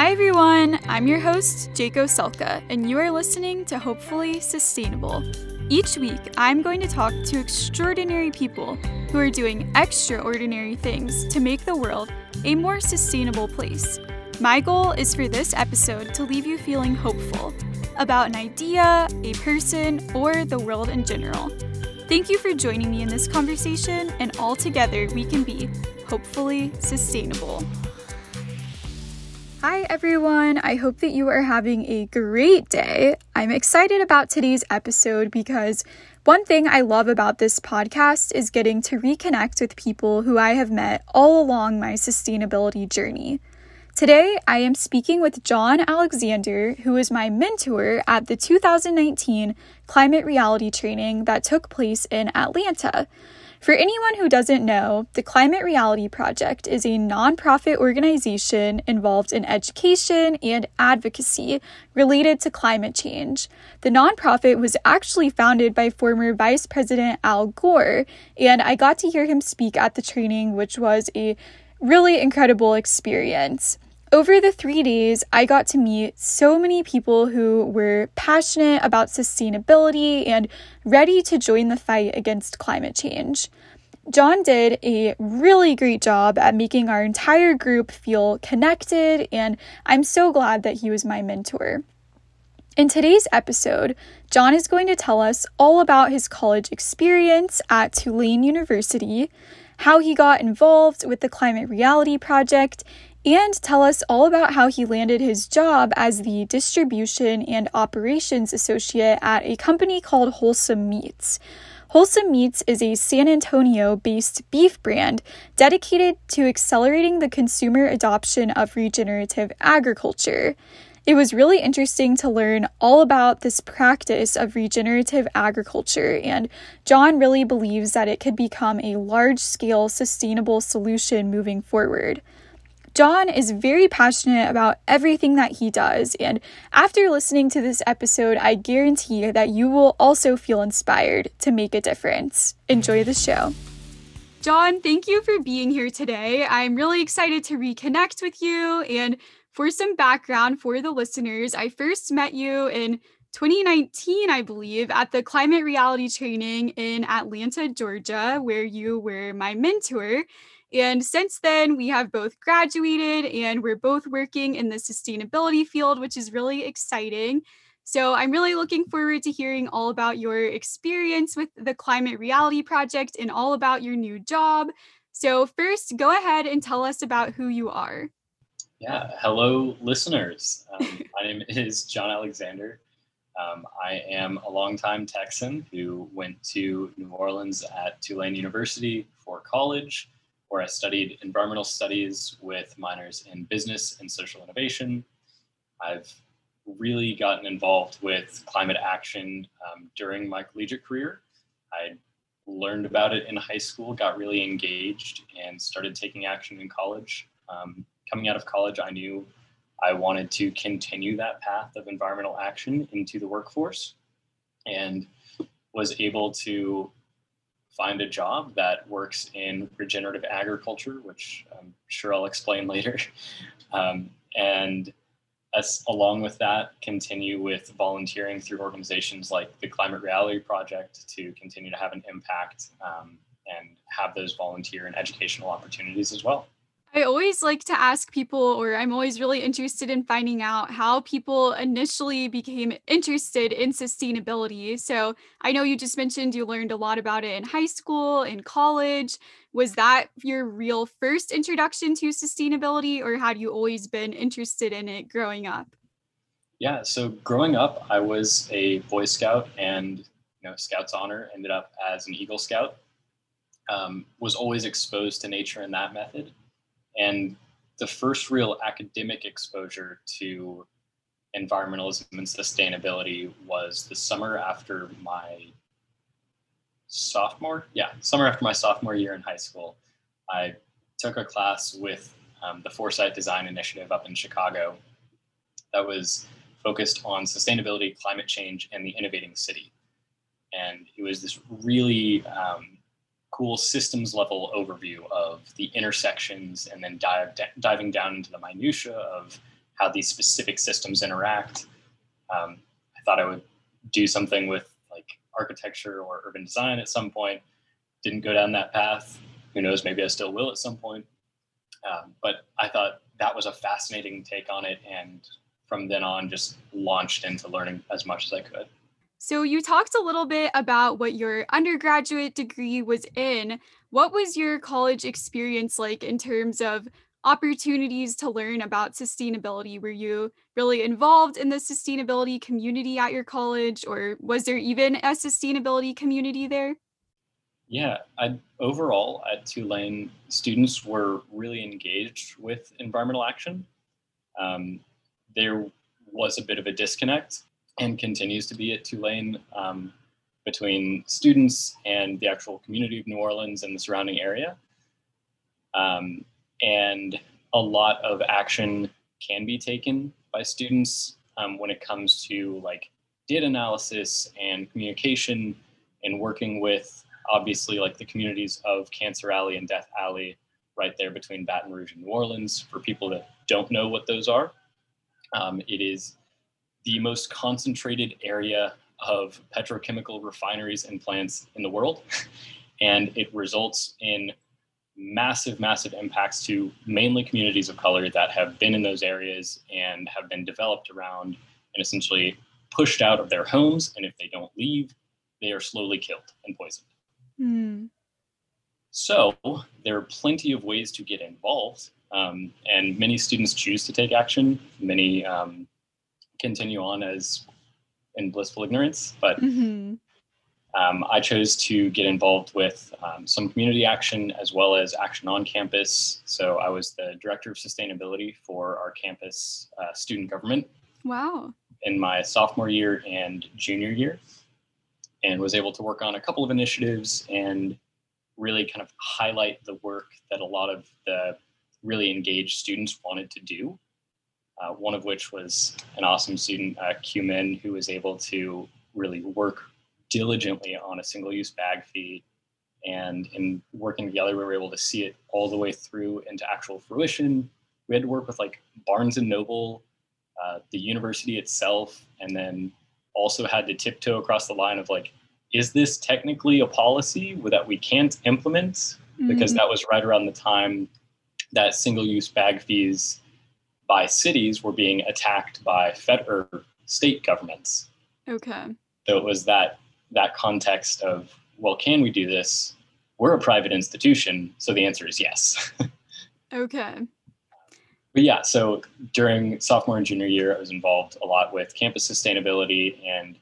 Hi, everyone. I'm your host, Jaco Selka, and you are listening to Hopefully Sustainable. Each week, I'm going to talk to extraordinary people who are doing extraordinary things to make the world a more sustainable place. My goal is for this episode to leave you feeling hopeful about an idea, a person, or the world in general. Thank you for joining me in this conversation, and all together we can be hopefully sustainable. Hi, everyone. I hope that you are having a great day. I'm excited about today's episode because one thing I love about this podcast is getting to reconnect with people who I have met all along my sustainability journey. Today, I am speaking with John Alexander, who is my mentor at the 2019 Climate Reality Training that took place in Atlanta. For anyone who doesn't know, the Climate Reality Project is a nonprofit organization involved in education and advocacy related to climate change. The nonprofit was actually founded by former Vice President Al Gore, and I got to hear him speak at the training, which was a really incredible experience. Over the three days, I got to meet so many people who were passionate about sustainability and ready to join the fight against climate change. John did a really great job at making our entire group feel connected, and I'm so glad that he was my mentor. In today's episode, John is going to tell us all about his college experience at Tulane University, how he got involved with the Climate Reality Project, and tell us all about how he landed his job as the distribution and operations associate at a company called Wholesome Meats. Wholesome Meats is a San Antonio based beef brand dedicated to accelerating the consumer adoption of regenerative agriculture. It was really interesting to learn all about this practice of regenerative agriculture, and John really believes that it could become a large scale sustainable solution moving forward. John is very passionate about everything that he does, and after listening to this episode, I guarantee that you will also feel inspired to make a difference. Enjoy the show. John, thank you for being here today. I'm really excited to reconnect with you. And for some background for the listeners, I first met you in 2019, I believe, at the climate reality training in Atlanta, Georgia, where you were my mentor. And since then, we have both graduated and we're both working in the sustainability field, which is really exciting. So I'm really looking forward to hearing all about your experience with the Climate Reality Project and all about your new job. So, first, go ahead and tell us about who you are. Yeah, hello, listeners. Um, my name is John Alexander. Um, I am a longtime Texan who went to New Orleans at Tulane University for college where I studied environmental studies with minors in business and social innovation. I've really gotten involved with climate action um, during my collegiate career. I learned about it in high school, got really engaged, and started taking action in college. Um, coming out of college, I knew I wanted to continue that path of environmental action into the workforce and was able to find a job that works in regenerative agriculture, which I'm sure I'll explain later. Um, and as, along with that, continue with volunteering through organizations like the Climate Reality Project to continue to have an impact um, and have those volunteer and educational opportunities as well. I always like to ask people, or I'm always really interested in finding out how people initially became interested in sustainability. So I know you just mentioned you learned a lot about it in high school, in college. Was that your real first introduction to sustainability, or had you always been interested in it growing up? Yeah, so growing up, I was a Boy Scout and you know, Scouts honor, ended up as an Eagle Scout. Um, was always exposed to nature in that method and the first real academic exposure to environmentalism and sustainability was the summer after my sophomore yeah summer after my sophomore year in high school. I took a class with um, the foresight design initiative up in chicago that was focused on sustainability climate change and the innovating city. And it was this really um, cool systems level overview of the intersections and then dive, diving down into the minutia of how these specific systems interact. Um, I thought I would do something with like architecture or urban design at some point. Didn't go down that path. Who knows? Maybe I still will at some point. Um, but I thought that was a fascinating take on it, and from then on, just launched into learning as much as I could. So, you talked a little bit about what your undergraduate degree was in. What was your college experience like in terms of opportunities to learn about sustainability? Were you really involved in the sustainability community at your college, or was there even a sustainability community there? Yeah, I, overall at Tulane, students were really engaged with environmental action. Um, there was a bit of a disconnect and continues to be at Tulane um, between students and the actual community of New Orleans and the surrounding area. Um, and a lot of action can be taken by students um, when it comes to like data analysis and communication and working with obviously like the communities of Cancer Alley and Death Alley right there between Baton Rouge and New Orleans. For people that don't know what those are, um, it is the most concentrated area of petrochemical refineries and plants in the world. and it results in massive, massive impacts to mainly communities of color that have been in those areas and have been developed around and essentially pushed out of their homes. And if they don't leave, they are slowly killed and poisoned. Mm. So there are plenty of ways to get involved. Um, and many students choose to take action. Many um, continue on as in blissful ignorance, but mm-hmm um, I chose to get involved with um, some community action as well as action on campus. So I was the director of sustainability for our campus uh, student government. Wow. In my sophomore year and junior year, and was able to work on a couple of initiatives and really kind of highlight the work that a lot of the really engaged students wanted to do. Uh, one of which was an awesome student, uh, Min, who was able to really work diligently on a single use bag fee. And in working together, we were able to see it all the way through into actual fruition. We had to work with like Barnes and Noble, uh, the university itself, and then also had to tiptoe across the line of like, is this technically a policy that we can't implement? Mm-hmm. Because that was right around the time that single use bag fees by cities were being attacked by federal state governments. Okay. So it was that that context of, well, can we do this? We're a private institution, so the answer is yes. okay. But yeah, so during sophomore and junior year, I was involved a lot with campus sustainability and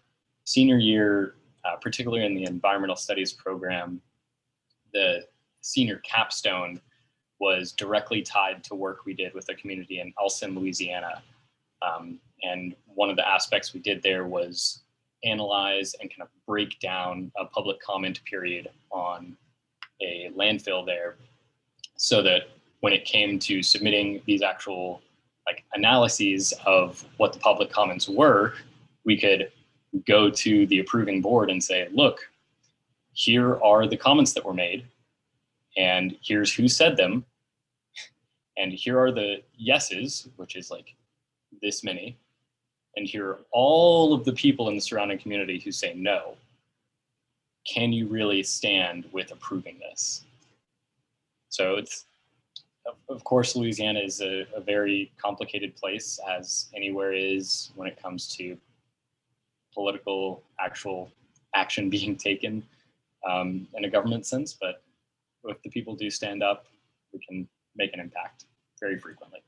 senior year, uh, particularly in the environmental studies program, the senior capstone was directly tied to work we did with a community in Alsen, Louisiana. Um, and one of the aspects we did there was analyze and kind of break down a public comment period on a landfill there so that when it came to submitting these actual like analyses of what the public comments were we could go to the approving board and say look here are the comments that were made and here's who said them and here are the yeses which is like this many and hear all of the people in the surrounding community who say no, can you really stand with approving this? So it's, of course, Louisiana is a, a very complicated place, as anywhere is when it comes to political actual action being taken um, in a government sense. But if the people do stand up, we can make an impact very frequently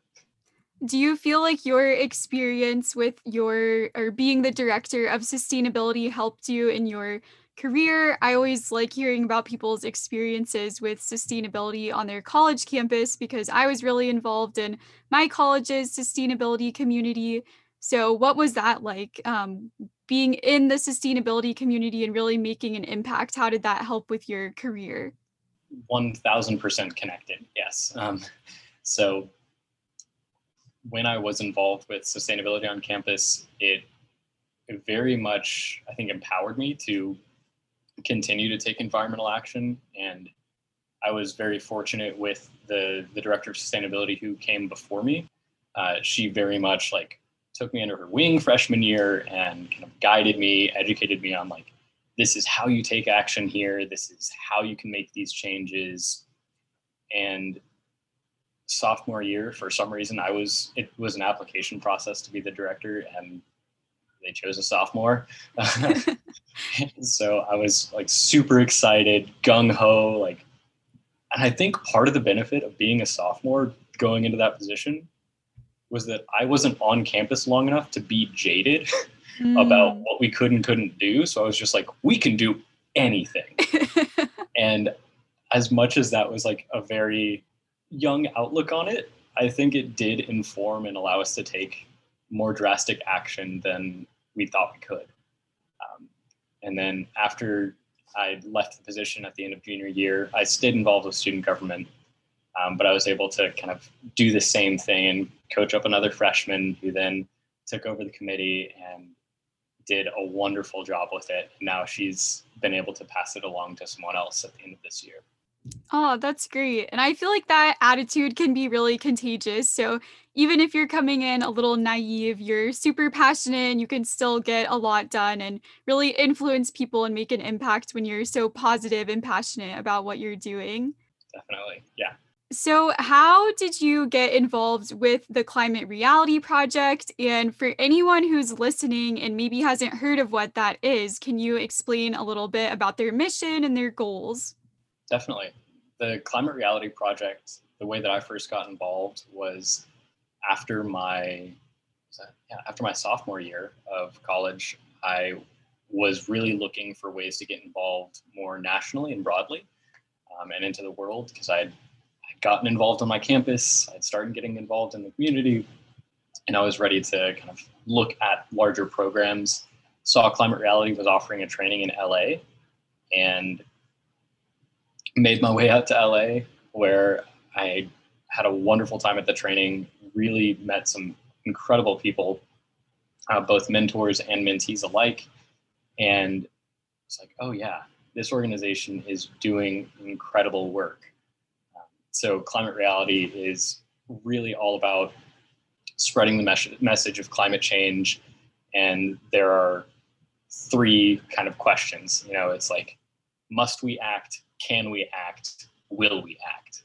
do you feel like your experience with your or being the director of sustainability helped you in your career? I always like hearing about people's experiences with sustainability on their college campus because I was really involved in my college's sustainability community. So, what was that like um, being in the sustainability community and really making an impact? How did that help with your career? 1000% connected, yes. Um, so, when I was involved with sustainability on campus, it, it very much, I think, empowered me to continue to take environmental action. And I was very fortunate with the, the director of sustainability who came before me. uh, she very much like took me under her wing freshman year and kind of guided me, educated me on like, this is how you take action here. This is how you can make these changes. And sophomore year, for some reason, I was, it was an application process to be the director and they chose a sophomore. so I was like super excited, gung ho, like, and I think part of the benefit of being a sophomore going into that position was that I wasn't on campus long enough to be jaded mm. about what we could and couldn't do. So I was just like, we can do anything. and as much as that was like a very young outlook on it, I think it did inform and allow us to take more drastic action than we thought we could. Um, and then after I left the position at the end of junior year, I stayed involved with student government, um, but I was able to kind of do the same thing and coach up another freshman who then took over the committee and did a wonderful job with it. Now she's been able to pass it along to someone else at the end of this year. Oh, that's great. And I feel like that attitude can be really contagious. So even if you're coming in a little naive, you're super passionate and you can still get a lot done and really influence people and make an impact when you're so positive and passionate about what you're doing. Definitely. Yeah. So, how did you get involved with the Climate Reality Project? And for anyone who's listening and maybe hasn't heard of what that is, can you explain a little bit about their mission and their goals? Definitely. The Climate Reality Project, the way that I first got involved was after my after my sophomore year of college, I was really looking for ways to get involved more nationally and broadly um, and into the world because I'd gotten involved on my campus. I'd started getting involved in the community, and I was ready to kind of look at larger programs. Saw Climate Reality was offering a training in LA, and made my way out to LA, where I had a wonderful time at the training. Really met some incredible people, uh, both mentors and mentees alike, and it's like, oh yeah, this organization is doing incredible work so climate reality is really all about spreading the mes- message of climate change. And there are three kind of questions. You know, it's like, must we act? Can we act? Will we act?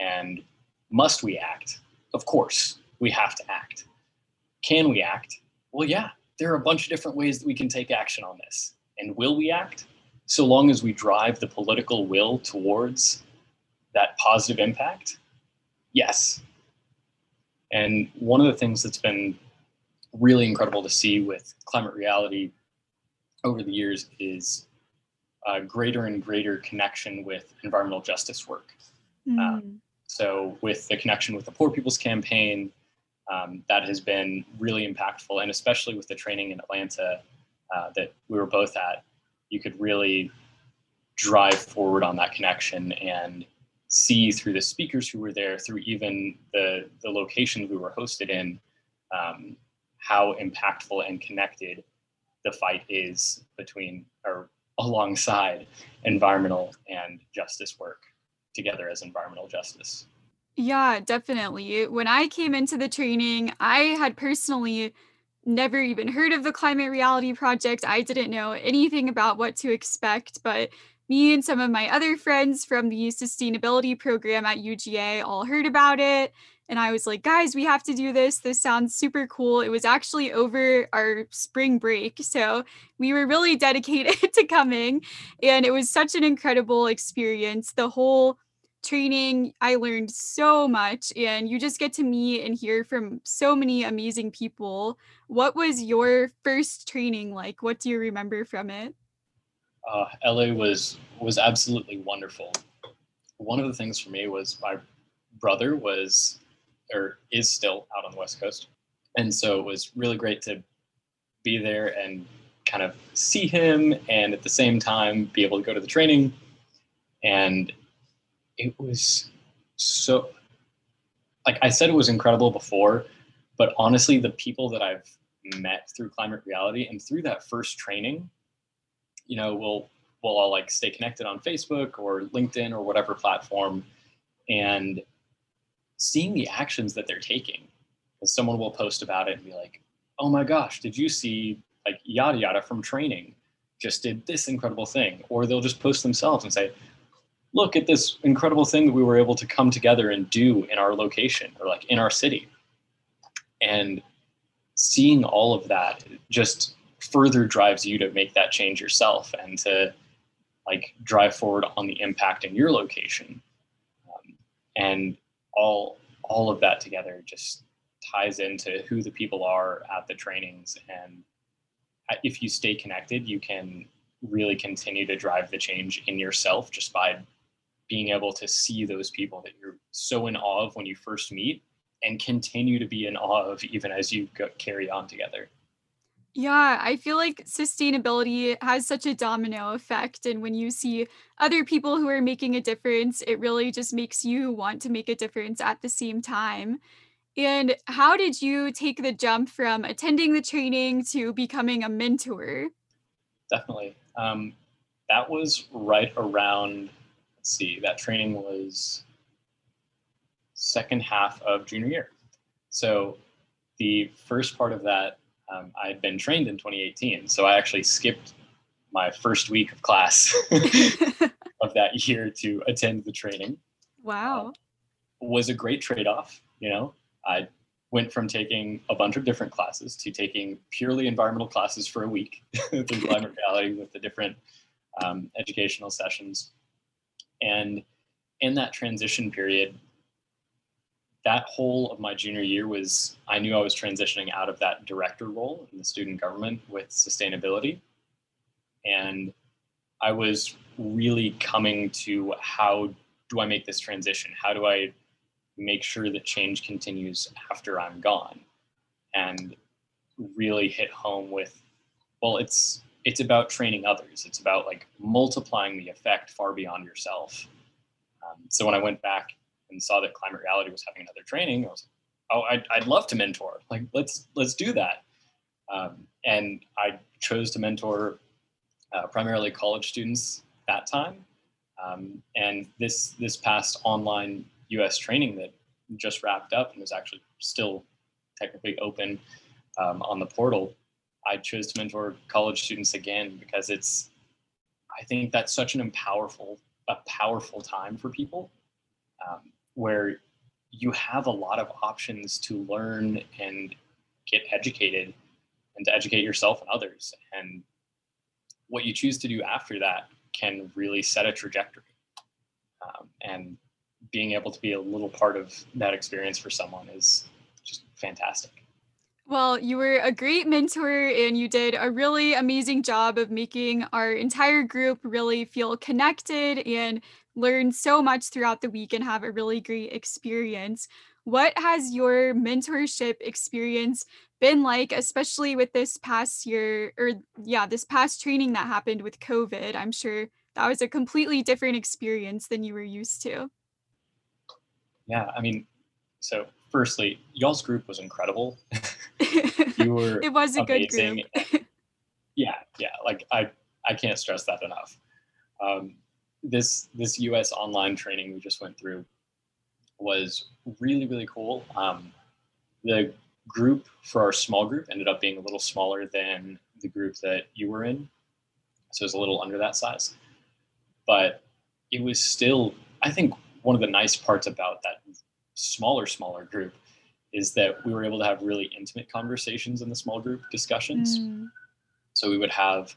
And must we act? Of course, we have to act. Can we act? Well, yeah, there are a bunch of different ways that we can take action on this. And will we act? So long as we drive the political will towards that positive impact? Yes. And one of the things that's been really incredible to see with climate reality over the years is a greater and greater connection with environmental justice work. Mm. Um, so, with the connection with the Poor People's Campaign, um, that has been really impactful, and especially with the training in Atlanta uh, that we were both at, you could really drive forward on that connection and see through the speakers who were there, through even the, the locations we were hosted in, um, how impactful and connected the fight is between or alongside environmental and justice work together as environmental justice. Yeah, definitely. When I came into the training, I had personally never even heard of the Climate Reality Project. I didn't know anything about what to expect, but me and some of my other friends from the sustainability program at UGA all heard about it. And I was like, guys, we have to do this. This sounds super cool. It was actually over our spring break. So we were really dedicated to coming. And it was such an incredible experience. The whole training, I learned so much. And you just get to meet and hear from so many amazing people. What was your first training like? What do you remember from it? Uh, LA was was absolutely wonderful. One of the things for me was my brother was or is still out on the West Coast, and so it was really great to be there and kind of see him, and at the same time be able to go to the training, and it was so like I said, it was incredible before, but honestly, the people that I've met through climate reality and through that first training you know, we'll we'll all like stay connected on Facebook or LinkedIn or whatever platform, and seeing the actions that they're taking someone will post about it and be like, "Oh my gosh, did you see like yada yada from training just did this incredible thing?" Or they'll just post themselves and say, "Look at this incredible thing that we were able to come together and do in our location or like in our city." And seeing all of that just further drives you to make that change yourself and to like drive forward on the impact in your location. Um, and all all of that together just ties into who the people are at the trainings. And if you stay connected you can really continue to drive the change in yourself just by being able to see those people that you're so in awe of when you first meet and continue to be in awe of even as you go, carry on together yeah, I feel like sustainability has such a domino effect. And when you see other people who are making a difference, it really just makes you want to make a difference at the same time. And how did you take the jump from attending the training to becoming a mentor? Definitely. Um, that was right around, let's see, that training was second half of junior year. So the first part of that um, I had been trained in 2018, so I actually skipped my first week of class of that year to attend the training. Wow. Uh, was a great trade off. You know, I went from taking a bunch of different classes to taking purely environmental classes for a week through climate reality with the different um, educational sessions. And in that transition period, that whole of my junior year was I knew I was transitioning out of that director role in the student government with sustainability. And I was really coming to how do I make this transition? How do I make sure that change continues after I'm gone? And really hit home with, well, it's it's about training others. It's about like multiplying the effect far beyond yourself. Um, so when I went back and saw that Climate Reality was having another training, I was like, oh, I'd, I'd love to mentor. Like, let's let's do that. Um, and I chose to mentor uh, primarily college students that time. Um, and this this past online U.S. training that just wrapped up and was actually still technically open um, on the portal, I chose to mentor college students again because it's I think that's such an powerful a powerful time for people. Um, where you have a lot of options to learn and get educated and to educate yourself and others. And what you choose to do after that can really set a trajectory. Um, and being able to be a little part of that experience for someone is just fantastic. Well, you were a great mentor and you did a really amazing job of making our entire group really feel connected and learn so much throughout the week and have a really great experience. What has your mentorship experience been like, especially with this past year, or yeah, this past training that happened with COVID? I'm sure that was a completely different experience than you were used to. Yeah, I mean, so firstly, y'all's group was incredible. you were it was a amazing. good group. yeah, yeah, like I I can't stress that enough. Um, this this U.S. online training we just went through was really really cool. Um, the group for our small group ended up being a little smaller than the group that you were in, so it was a little under that size. But it was still, I think, one of the nice parts about that smaller smaller group is that we were able to have really intimate conversations in the small group discussions. Mm. So we would have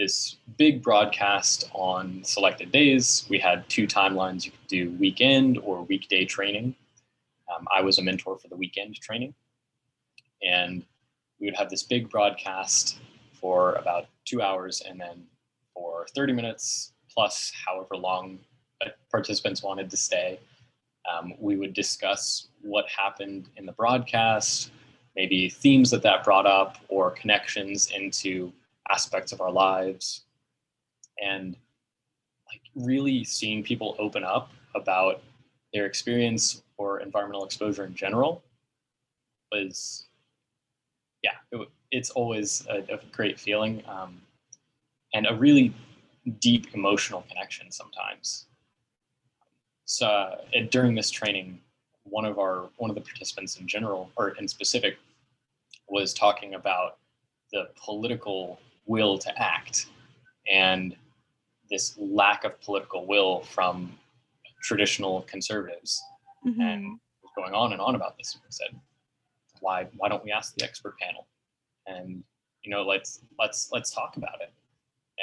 this big broadcast on selected days. We had two timelines. You could do weekend or weekday training. Um, I was a mentor for the weekend training. And we would have this big broadcast for about two hours and then for 30 minutes plus however long participants wanted to stay. Um, we would discuss what happened in the broadcast, maybe themes that that brought up, or connections into aspects of our lives and like really seeing people open up about their experience or environmental exposure in general was yeah it, it's always a, a great feeling um, and a really deep emotional connection sometimes. So uh, during this training one of our one of the participants in general or in specific was talking about the political will to act and this lack of political will from traditional conservatives. Mm-hmm. and going on and on about this and said why why don't we ask the expert panel? And you know let's let's let's talk about it.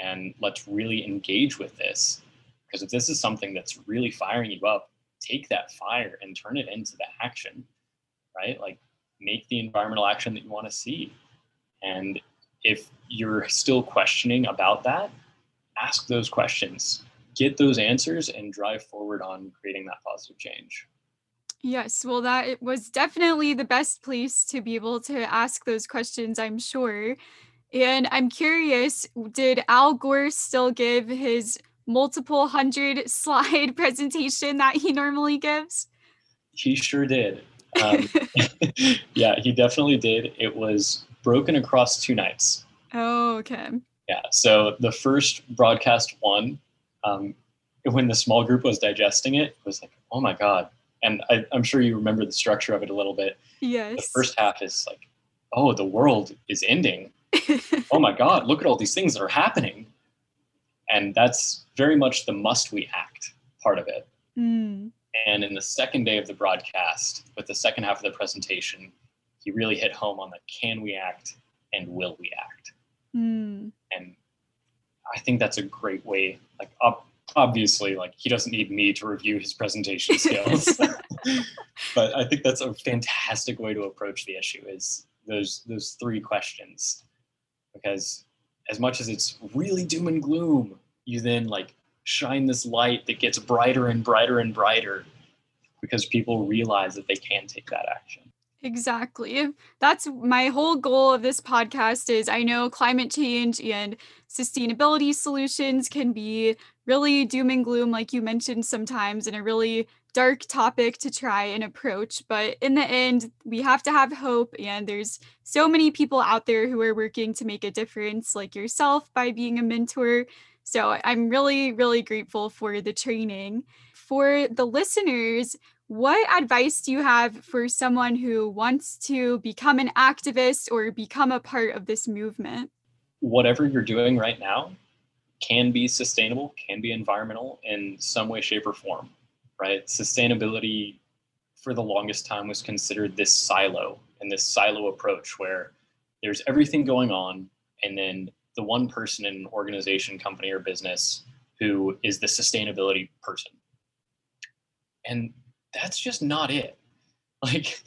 And let's really engage with this because if this is something that's really firing you up take that fire and turn it into the action right? Like make the environmental action that you want to see. And if you're still questioning about that ask those questions get those answers and drive forward on creating that positive change Yes, well, that was definitely the best place to be able to ask those questions, I'm sure. And I'm curious, did Al Gore still give his multiple hundred slide presentation that he normally gives? He sure did. Um, yeah, he definitely did. It was broken across two nights. Oh, okay. Yeah, so the first broadcast one, um, when the small group was digesting it, it was like, oh my God, and I, am sure you remember the structure of it a little bit. Yes. The first half is like, oh, the world is ending. oh my God, look at all these things that are happening. And that's very much the must we act part of it. Mm. And in the second day of the broadcast, with the second half of the presentation, he really hit home on the can we act and will we act. Mm. And I think that's a great way, like up obviously like he doesn't need me to review his presentation skills but i think that's a fantastic way to approach the issue is those those three questions because as much as it's really doom and gloom you then like shine this light that gets brighter and brighter and brighter because people realize that they can take that action Exactly. That's my whole goal of this podcast is I know climate change and sustainability solutions can be really doom and gloom like you mentioned sometimes and a really dark topic to try and approach, but in the end we have to have hope and there's so many people out there who are working to make a difference like yourself by being a mentor. So I'm really really grateful for the training. For the listeners, what advice do you have for someone who wants to become an activist or become a part of this movement? Whatever you're doing right now can be sustainable, can be environmental in some way, shape, or form, right? Sustainability for the longest time was considered this silo and this silo approach where there's everything going on, and then the one person in an organization, company, or business who is the sustainability person. And that's just not it. Like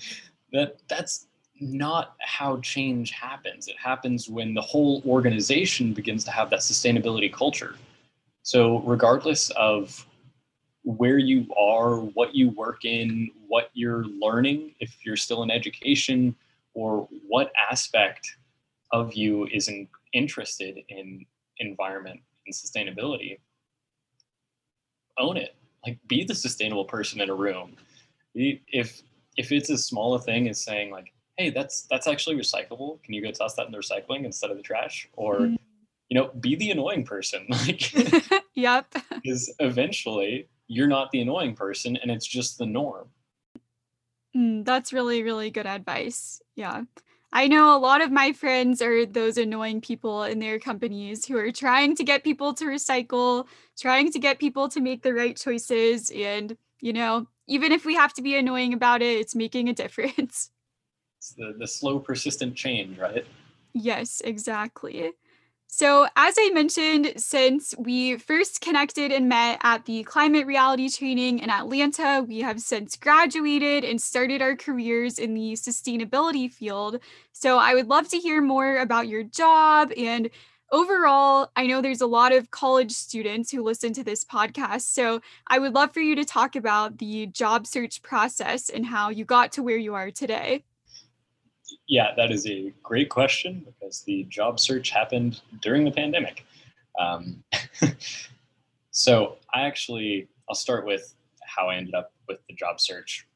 that that's not how change happens. It happens when the whole organization begins to have that sustainability culture. So regardless of where you are, what you work in, what you're learning, if you're still in education, or what aspect of you is in, interested in environment and sustainability, own it like be the sustainable person in a room. If if it's as small a thing as saying like hey that's that's actually recyclable. Can you go toss that in the recycling instead of the trash? Or mm. you know be the annoying person. Like yep because eventually you're not the annoying person and it's just the norm. Mm, that's really really good advice. Yeah I know a lot of my friends are those annoying people in their companies who are trying to get people to recycle, trying to get people to make the right choices. And, you know, even if we have to be annoying about it, it's making a difference. It's the, the slow, persistent change, right? Yes, exactly. So, as I mentioned, since we first connected and met at the climate reality training in Atlanta, we have since graduated and started our careers in the sustainability field. So, I would love to hear more about your job and overall, I know there's a lot of college students who listen to this podcast. So, I would love for you to talk about the job search process and how you got to where you are today. Yeah, that is a great question because the job search happened during the pandemic. Um, so I actually, I'll start with how I ended up with the job search.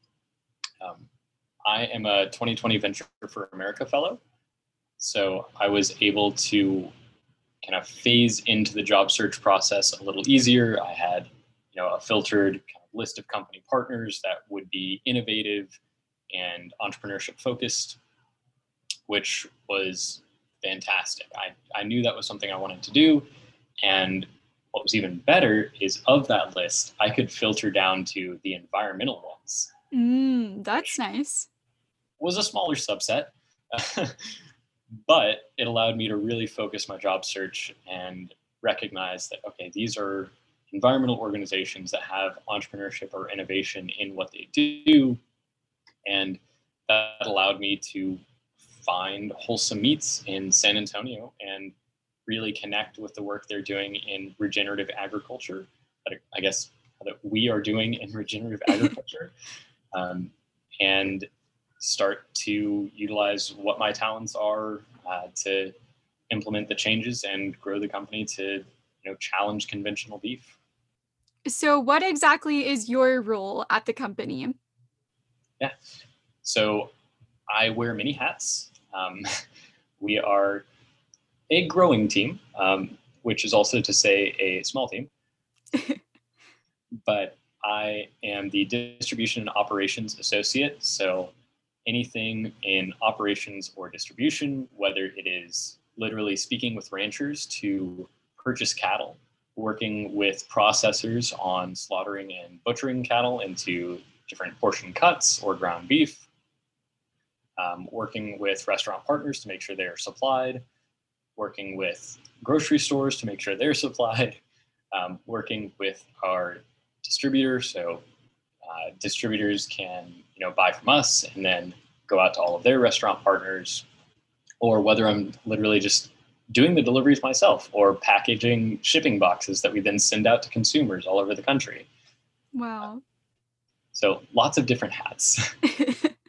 Um, I am a 2020 Venture for America Fellow. So I was able to kind of phase into the job search process a little easier. I had you know a filtered kind of list of company partners that would be innovative and entrepreneurship focused, which was fantastic. I, I knew that was something I wanted to do. And what was even better is of that list, I could filter down to the environmental ones. Mm, that's nice. Was a smaller subset, but it allowed me to really focus my job search and recognize that, okay, these are environmental organizations that have entrepreneurship or innovation in what they do. And that allowed me to find wholesome meats in San Antonio and really connect with the work they're doing in regenerative agriculture. I guess that we are doing in regenerative agriculture, um, and start to utilize what my talents are uh, to implement the changes and grow the company to you know challenge conventional beef. So, what exactly is your role at the company? Yeah, so I wear many hats. Um, we are a growing team, um, which is also to say a small team. but I am the distribution and operations associate. So anything in operations or distribution, whether it is literally speaking with ranchers to purchase cattle, working with processors on slaughtering and butchering cattle into different portion cuts or ground beef, um, working with restaurant partners to make sure they're supplied, working with grocery stores to make sure they're supplied, um, working with our distributors. So uh, distributors can you know buy from us and then go out to all of their restaurant partners, or whether I'm literally just doing the deliveries myself or packaging shipping boxes that we then send out to consumers all over the country. Wow. So lots of different hats.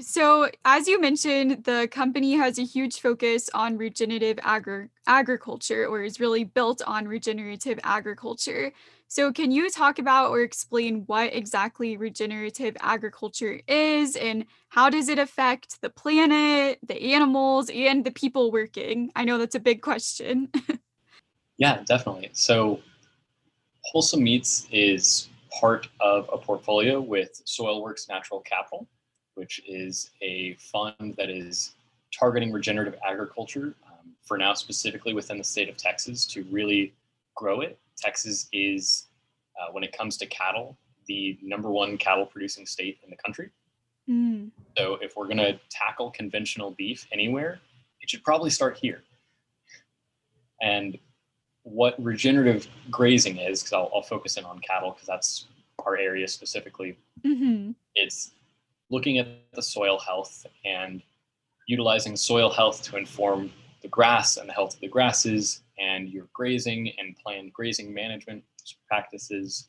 So, as you mentioned, the company has a huge focus on regenerative agri- agriculture, or is really built on regenerative agriculture. So, can you talk about or explain what exactly regenerative agriculture is and how does it affect the planet, the animals, and the people working? I know that's a big question. yeah, definitely. So, Wholesome Meats is part of a portfolio with Soilworks Natural Capital which is a fund that is targeting regenerative agriculture um, for now, specifically within the state of Texas, to really grow it. Texas is, uh, when it comes to cattle, the number one cattle producing state in the country. Mm. So, if we're going to tackle conventional beef anywhere, it should probably start here. And what regenerative grazing is, because I'll, I'll, focus in on cattle because that's our area specifically. Mm-hmm. It's looking at the soil health and utilizing soil health to inform the grass and the health of the grasses and your grazing and planned grazing management practices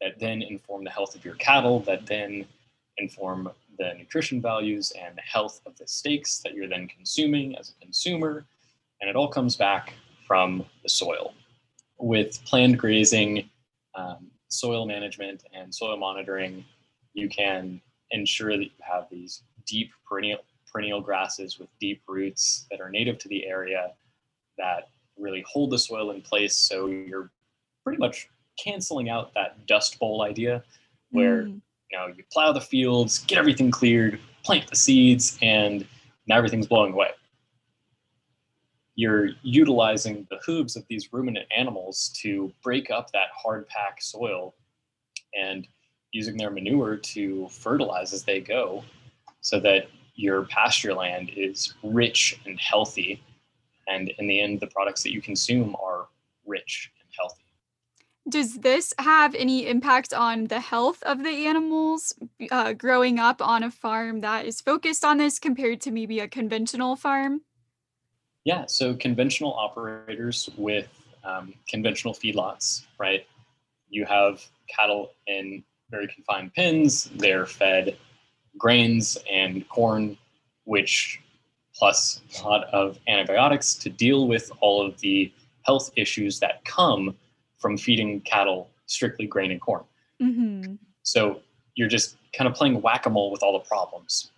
that then inform the health of your cattle, that then inform the nutrition values and the health of the steaks that you're then consuming as a consumer. And it all comes back from the soil. With planned grazing, um, soil management, and soil monitoring, you can ensure that you have these deep perennial perennial grasses with deep roots that are native to the area that really hold the soil in place so you're pretty much canceling out that dust bowl idea where mm. you know you plow the fields get everything cleared plant the seeds and now everything's blowing away you're utilizing the hooves of these ruminant animals to break up that hard pack soil and using their manure to fertilize as they go so that your pasture land is rich and healthy. And in the end, the products that you consume are rich and healthy. Does this have any impact on the health of the animals uh, growing up on a farm that is focused on this compared to maybe a conventional farm? Yeah, so conventional operators with um, conventional feedlots, right? You have cattle in very confined pens. They're fed grains and corn, which plus a lot of antibiotics to deal with all of the health issues that come from feeding cattle strictly grain and corn. Mm-hmm. So you're just kind of playing whack a mole with all the problems.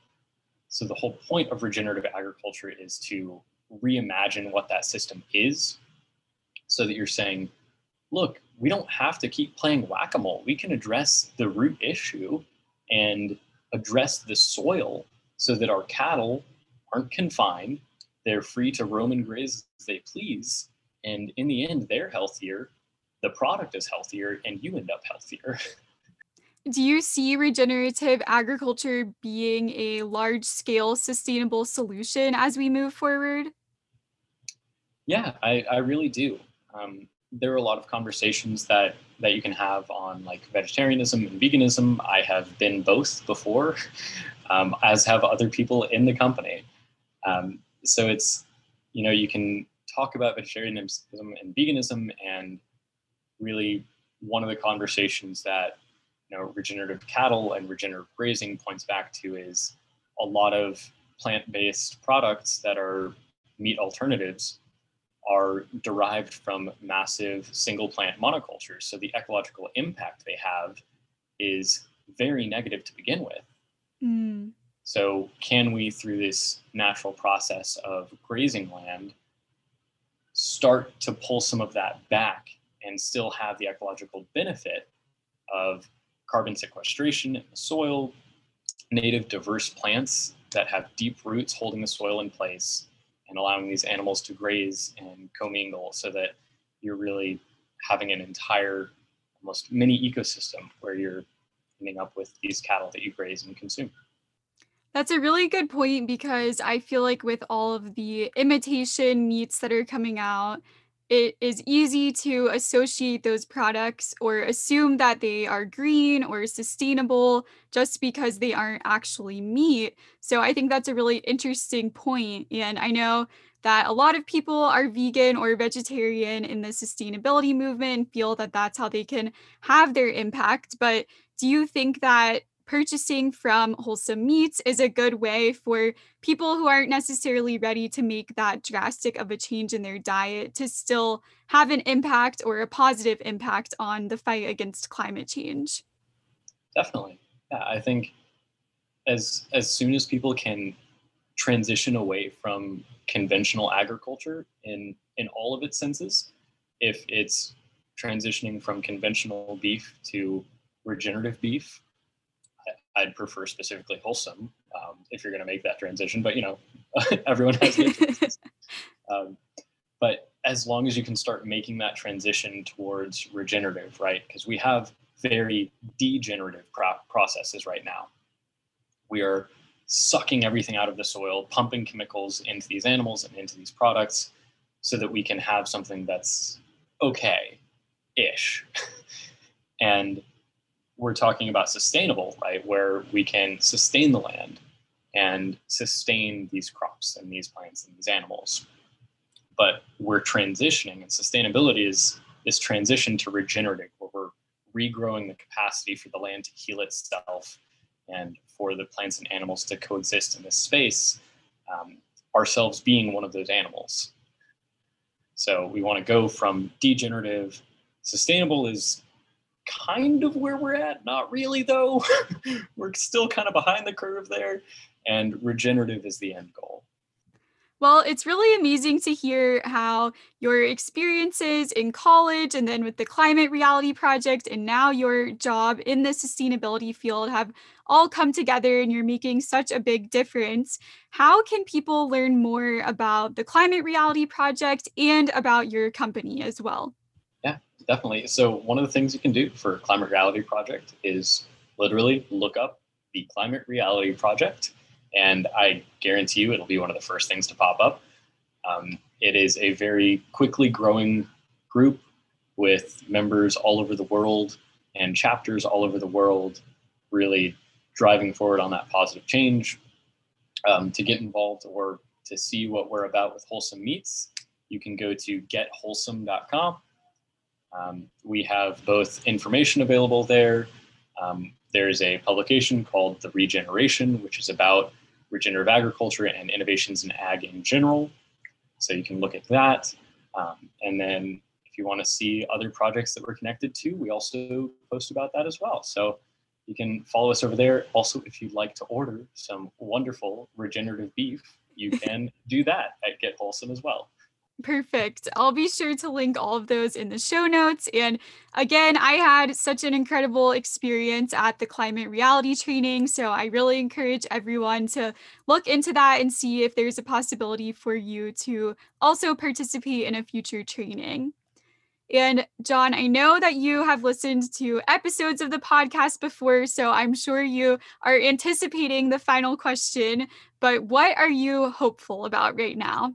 So the whole point of regenerative agriculture is to reimagine what that system is so that you're saying, look, we don't have to keep playing whack a mole. We can address the root issue and address the soil so that our cattle aren't confined. They're free to roam and graze as they please. And in the end, they're healthier, the product is healthier, and you end up healthier. Do you see regenerative agriculture being a large scale sustainable solution as we move forward? Yeah, I, I really do. Um, there are a lot of conversations that that you can have on like vegetarianism and veganism. I have been both before, um, as have other people in the company. Um, so it's you know you can talk about vegetarianism and veganism, and really one of the conversations that you know regenerative cattle and regenerative grazing points back to is a lot of plant-based products that are meat alternatives are derived from massive single plant monocultures. So the ecological impact they have is very negative to begin with. Mm. So, can we, through this natural process of grazing land, start to pull some of that back and still have the ecological benefit of carbon sequestration in the soil, native diverse plants that have deep roots holding the soil in place, and allowing these animals to graze and commingle so that you're really having an entire almost mini ecosystem where you're ending up with these cattle that you graze and consume. That's a really good point because I feel like with all of the imitation meats that are coming out, it is easy to associate those products or assume that they are green or sustainable just because they aren't actually meat. So I think that's a really interesting point. And I know that a lot of people are vegan or vegetarian in the sustainability movement and feel that that's how they can have their impact. But do you think that purchasing from wholesome meats is a good way for people who aren't necessarily ready to make that drastic of a change in their diet to still have an impact or a positive impact on the fight against climate change. Definitely. Yeah, I think as as soon as people can transition away from conventional agriculture in in all of its senses, if it's transitioning from conventional beef to regenerative beef I'd prefer specifically wholesome um, if you're going to make that transition. But you know, everyone has their um, but as long as you can start making that transition towards regenerative, right? Because we have very degenerative pro- processes right now. We are sucking everything out of the soil, pumping chemicals into these animals and into these products so that we can have something that's okay ish. and we're talking about sustainable, right? Where we can sustain the land and sustain these crops and these plants and these animals. But we're transitioning, and sustainability is this transition to regenerative, where we're regrowing the capacity for the land to heal itself and for the plants and animals to coexist in this space, um, ourselves being one of those animals. So we want to go from degenerative, sustainable is kind of where we're at. Not really, though. we're still kind of behind the curve there. And regenerative is the end goal. Well, it's really amazing to hear how your experiences in college and then with the Climate Reality Project and now your job in the sustainability field have all come together and you're making such a big difference. How can people learn more about the Climate Reality Project and about your company as well? Definitely. So one of the things you can do for Climate Reality Project is literally look up the Climate Reality Project, and I guarantee you it'll be one of the first things to pop up. Um, it is a very quickly growing group with members all over the world and chapters all over the world, really driving forward on that positive change. Um, to get involved or to see what we're about with Wholesome Meats, you can go to getwholesome.com um, we have both information available there. Um, there's a publication called The Regeneration, which is about regenerative agriculture and innovations in ag in general. So you can look at that. Um, and then if you want to see other projects that we're connected to, we also post about that as well. So you can follow us over there. Also, if you'd like to order some wonderful regenerative beef, you can do that at Get Wholesome as well. Perfect. I'll be sure to link all of those in the show notes. And again, I had such an incredible experience at the climate reality training. So I really encourage everyone to look into that and see if there's a possibility for you to also participate in a future training. And John, I know that you have listened to episodes of the podcast before, so I'm sure you are anticipating the final question. But what are you hopeful about right now?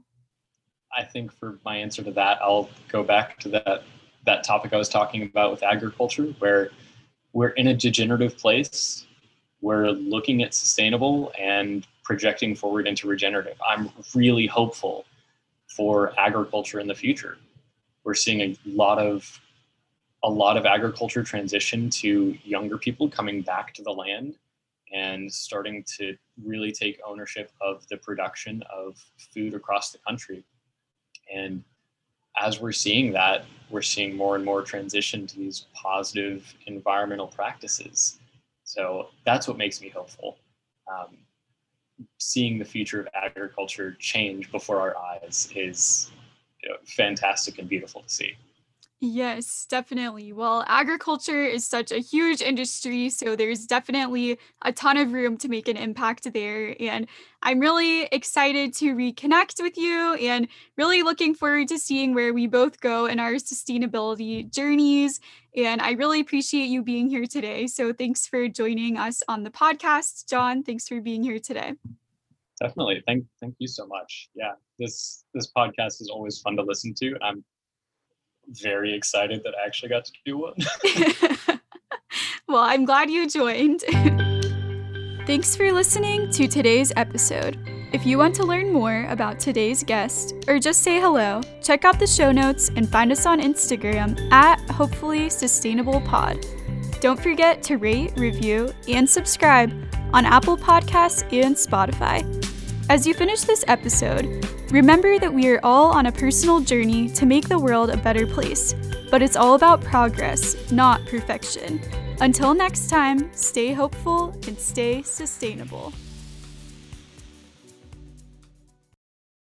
I think for my answer to that, I'll go back to that that topic I was talking about with agriculture, where we're in a degenerative place. We're looking at sustainable and projecting forward into regenerative. I'm really hopeful for agriculture in the future. We're seeing a lot of a lot of agriculture transition to younger people coming back to the land and starting to really take ownership of the production of food across the country and as we're seeing that, we're seeing more and more transition to these positive environmental practices. So that's what makes me hopeful. Um, seeing the future of agriculture change before our eyes is you know, fantastic and beautiful to see. Yes, definitely. Well, agriculture is such a huge industry, so there's definitely a ton of room to make an impact there. And I'm really excited to reconnect with you and really looking forward to seeing where we both go in our sustainability journeys. And I really appreciate you being here today. So thanks for joining us on the podcast. John, thanks for being here today. Definitely. Thank thank you so much. Yeah. This this podcast is always fun to listen to. I'm very excited that I actually got to do one. well, I'm glad you joined. Thanks for listening to today's episode. If you want to learn more about today's guest or just say hello, check out the show notes and find us on Instagram at Hopefully Sustainable Pod. Don't forget to rate, review, and subscribe on Apple Podcasts and Spotify. As you finish this episode, remember that we are all on a personal journey to make the world a better place, but it's all about progress, not perfection. Until next time, stay hopeful and stay sustainable.